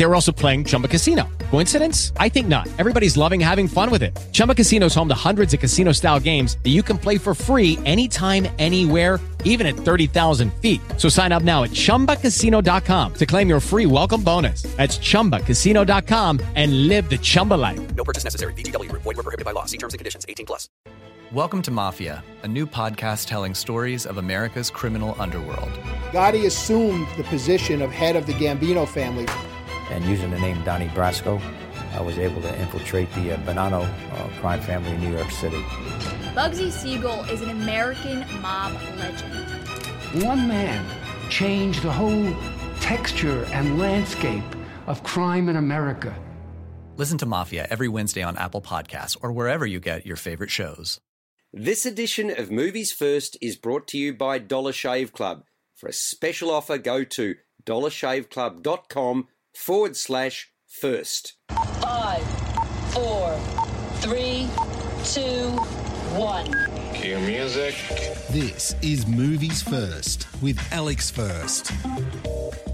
They were also playing Chumba Casino. Coincidence? I think not. Everybody's loving having fun with it. Chumba Casino is home to hundreds of casino-style games that you can play for free anytime, anywhere even at 30,000 feet. So sign up now at ChumbaCasino.com to claim your free welcome bonus. That's ChumbaCasino.com and live the Chumba life. No purchase necessary. VGW. Void were prohibited by law. See terms and conditions. 18 plus. Welcome to Mafia, a new podcast telling stories of America's criminal underworld. Gotti assumed the position of head of the Gambino family. And using the name Donnie Brasco, I was able to infiltrate the uh, Bonanno uh, crime family in New York City. Bugsy Siegel is an American mob legend. One man changed the whole texture and landscape of crime in America. Listen to Mafia every Wednesday on Apple Podcasts or wherever you get your favorite shows. This edition of Movies First is brought to you by Dollar Shave Club. For a special offer, go to dollarshaveclub.com forward slash first. Five, four, three, two, one. Cue music. This is Movies First with Alex First.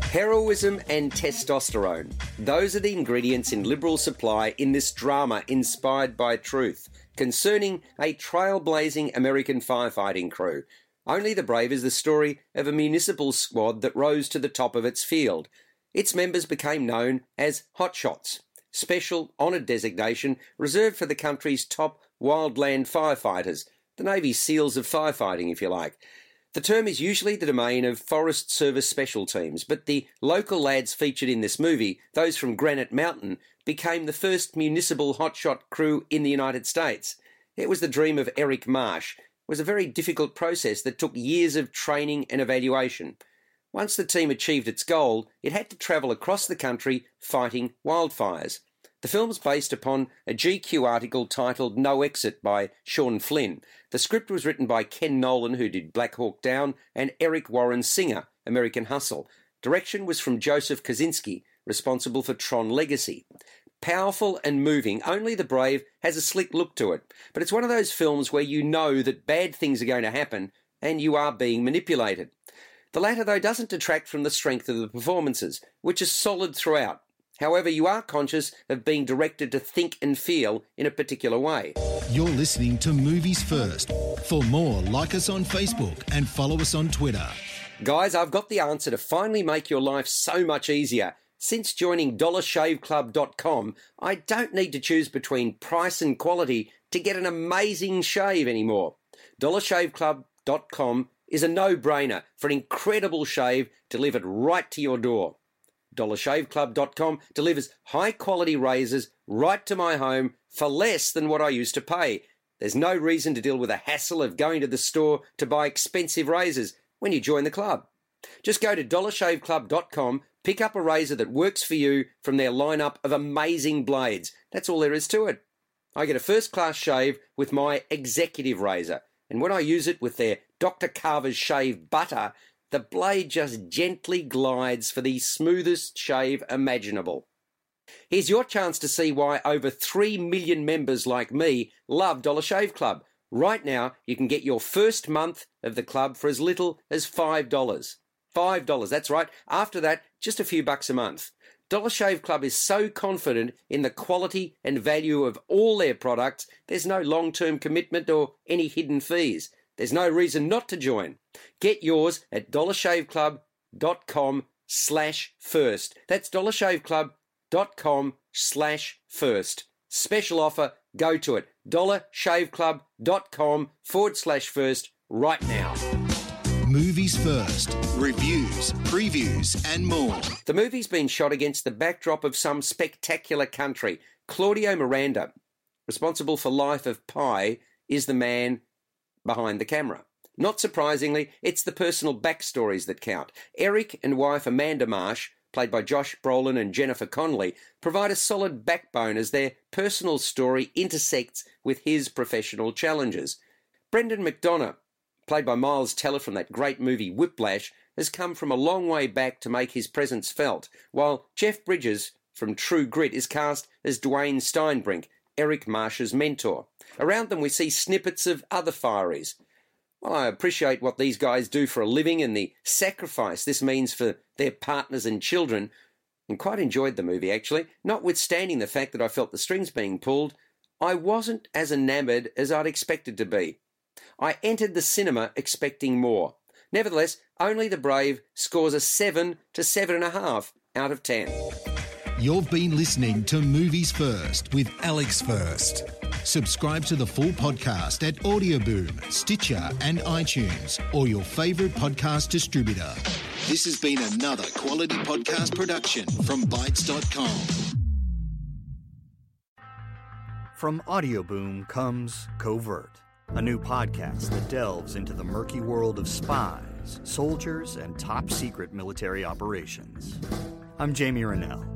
Heroism and testosterone. Those are the ingredients in liberal supply in this drama inspired by truth concerning a trailblazing American firefighting crew. Only the Brave is the story of a municipal squad that rose to the top of its field. Its members became known as Hotshots, special honoured designation reserved for the country's top wildland firefighters, the Navy SEALs of firefighting, if you like. The term is usually the domain of Forest Service special teams, but the local lads featured in this movie, those from Granite Mountain, became the first municipal hotshot crew in the United States. It was the dream of Eric Marsh. It was a very difficult process that took years of training and evaluation. Once the team achieved its goal, it had to travel across the country fighting wildfires. The film's based upon a GQ article titled No Exit by Sean Flynn. The script was written by Ken Nolan, who did Black Hawk Down, and Eric Warren Singer, American Hustle. Direction was from Joseph Kosinski, responsible for Tron Legacy. Powerful and moving, Only the Brave has a slick look to it, but it's one of those films where you know that bad things are going to happen and you are being manipulated. The latter, though, doesn't detract from the strength of the performances, which is solid throughout. However, you are conscious of being directed to think and feel in a particular way. You're listening to Movies First. For more, like us on Facebook and follow us on Twitter. Guys, I've got the answer to finally make your life so much easier. Since joining dollarshaveclub.com, I don't need to choose between price and quality to get an amazing shave anymore. dollarshaveclub.com is a no-brainer for an incredible shave delivered right to your door. DollarShaveClub.com delivers high quality razors right to my home for less than what I used to pay. There's no reason to deal with the hassle of going to the store to buy expensive razors when you join the club. Just go to dollarshaveclub.com, pick up a razor that works for you from their lineup of amazing blades. That's all there is to it. I get a first class shave with my executive razor, and when I use it with their Dr. Carver's shave butter, the blade just gently glides for the smoothest shave imaginable. Here's your chance to see why over 3 million members like me love Dollar Shave Club. Right now, you can get your first month of the club for as little as $5. $5, that's right. After that, just a few bucks a month. Dollar Shave Club is so confident in the quality and value of all their products, there's no long term commitment or any hidden fees. There's no reason not to join. Get yours at dollarshaveclub.com slash first. That's dollarshaveclub.com slash first. Special offer, go to it. dollarshaveclub.com forward slash first right now. Movies First. Reviews, previews, and more. The movie's been shot against the backdrop of some spectacular country. Claudio Miranda, responsible for Life of Pi, is the man behind the camera. Not surprisingly, it's the personal backstories that count. Eric and wife Amanda Marsh, played by Josh Brolin and Jennifer Connelly, provide a solid backbone as their personal story intersects with his professional challenges. Brendan McDonough, played by Miles Teller from that great movie Whiplash, has come from a long way back to make his presence felt, while Jeff Bridges from True Grit is cast as Duane Steinbrink, Eric Marsh's mentor. Around them we see snippets of other fireys. While I appreciate what these guys do for a living and the sacrifice this means for their partners and children, and quite enjoyed the movie actually, notwithstanding the fact that I felt the strings being pulled, I wasn't as enamoured as I'd expected to be. I entered the cinema expecting more. Nevertheless, Only the Brave scores a 7 to 7.5 out of 10. You've been listening to Movies First with Alex First. Subscribe to the full podcast at Audioboom, Stitcher, and iTunes, or your favourite podcast distributor. This has been another quality podcast production from Bytes.com. From Audioboom comes Covert, a new podcast that delves into the murky world of spies, soldiers, and top secret military operations. I'm Jamie Rennell